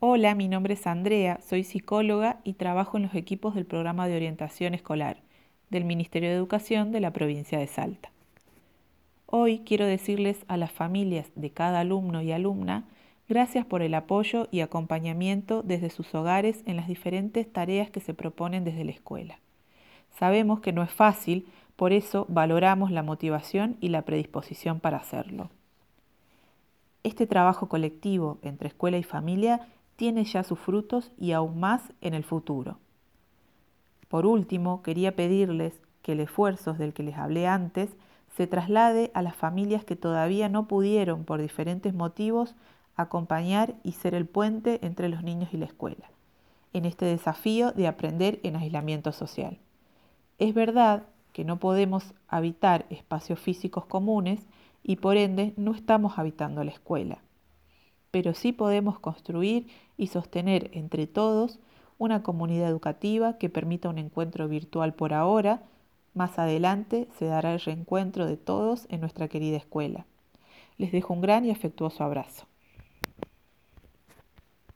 Hola, mi nombre es Andrea, soy psicóloga y trabajo en los equipos del programa de orientación escolar del Ministerio de Educación de la provincia de Salta. Hoy quiero decirles a las familias de cada alumno y alumna gracias por el apoyo y acompañamiento desde sus hogares en las diferentes tareas que se proponen desde la escuela. Sabemos que no es fácil, por eso valoramos la motivación y la predisposición para hacerlo. Este trabajo colectivo entre escuela y familia tiene ya sus frutos y aún más en el futuro. Por último, quería pedirles que el esfuerzo del que les hablé antes se traslade a las familias que todavía no pudieron, por diferentes motivos, acompañar y ser el puente entre los niños y la escuela, en este desafío de aprender en aislamiento social. Es verdad que no podemos habitar espacios físicos comunes y por ende no estamos habitando la escuela pero sí podemos construir y sostener entre todos una comunidad educativa que permita un encuentro virtual por ahora. Más adelante se dará el reencuentro de todos en nuestra querida escuela. Les dejo un gran y afectuoso abrazo.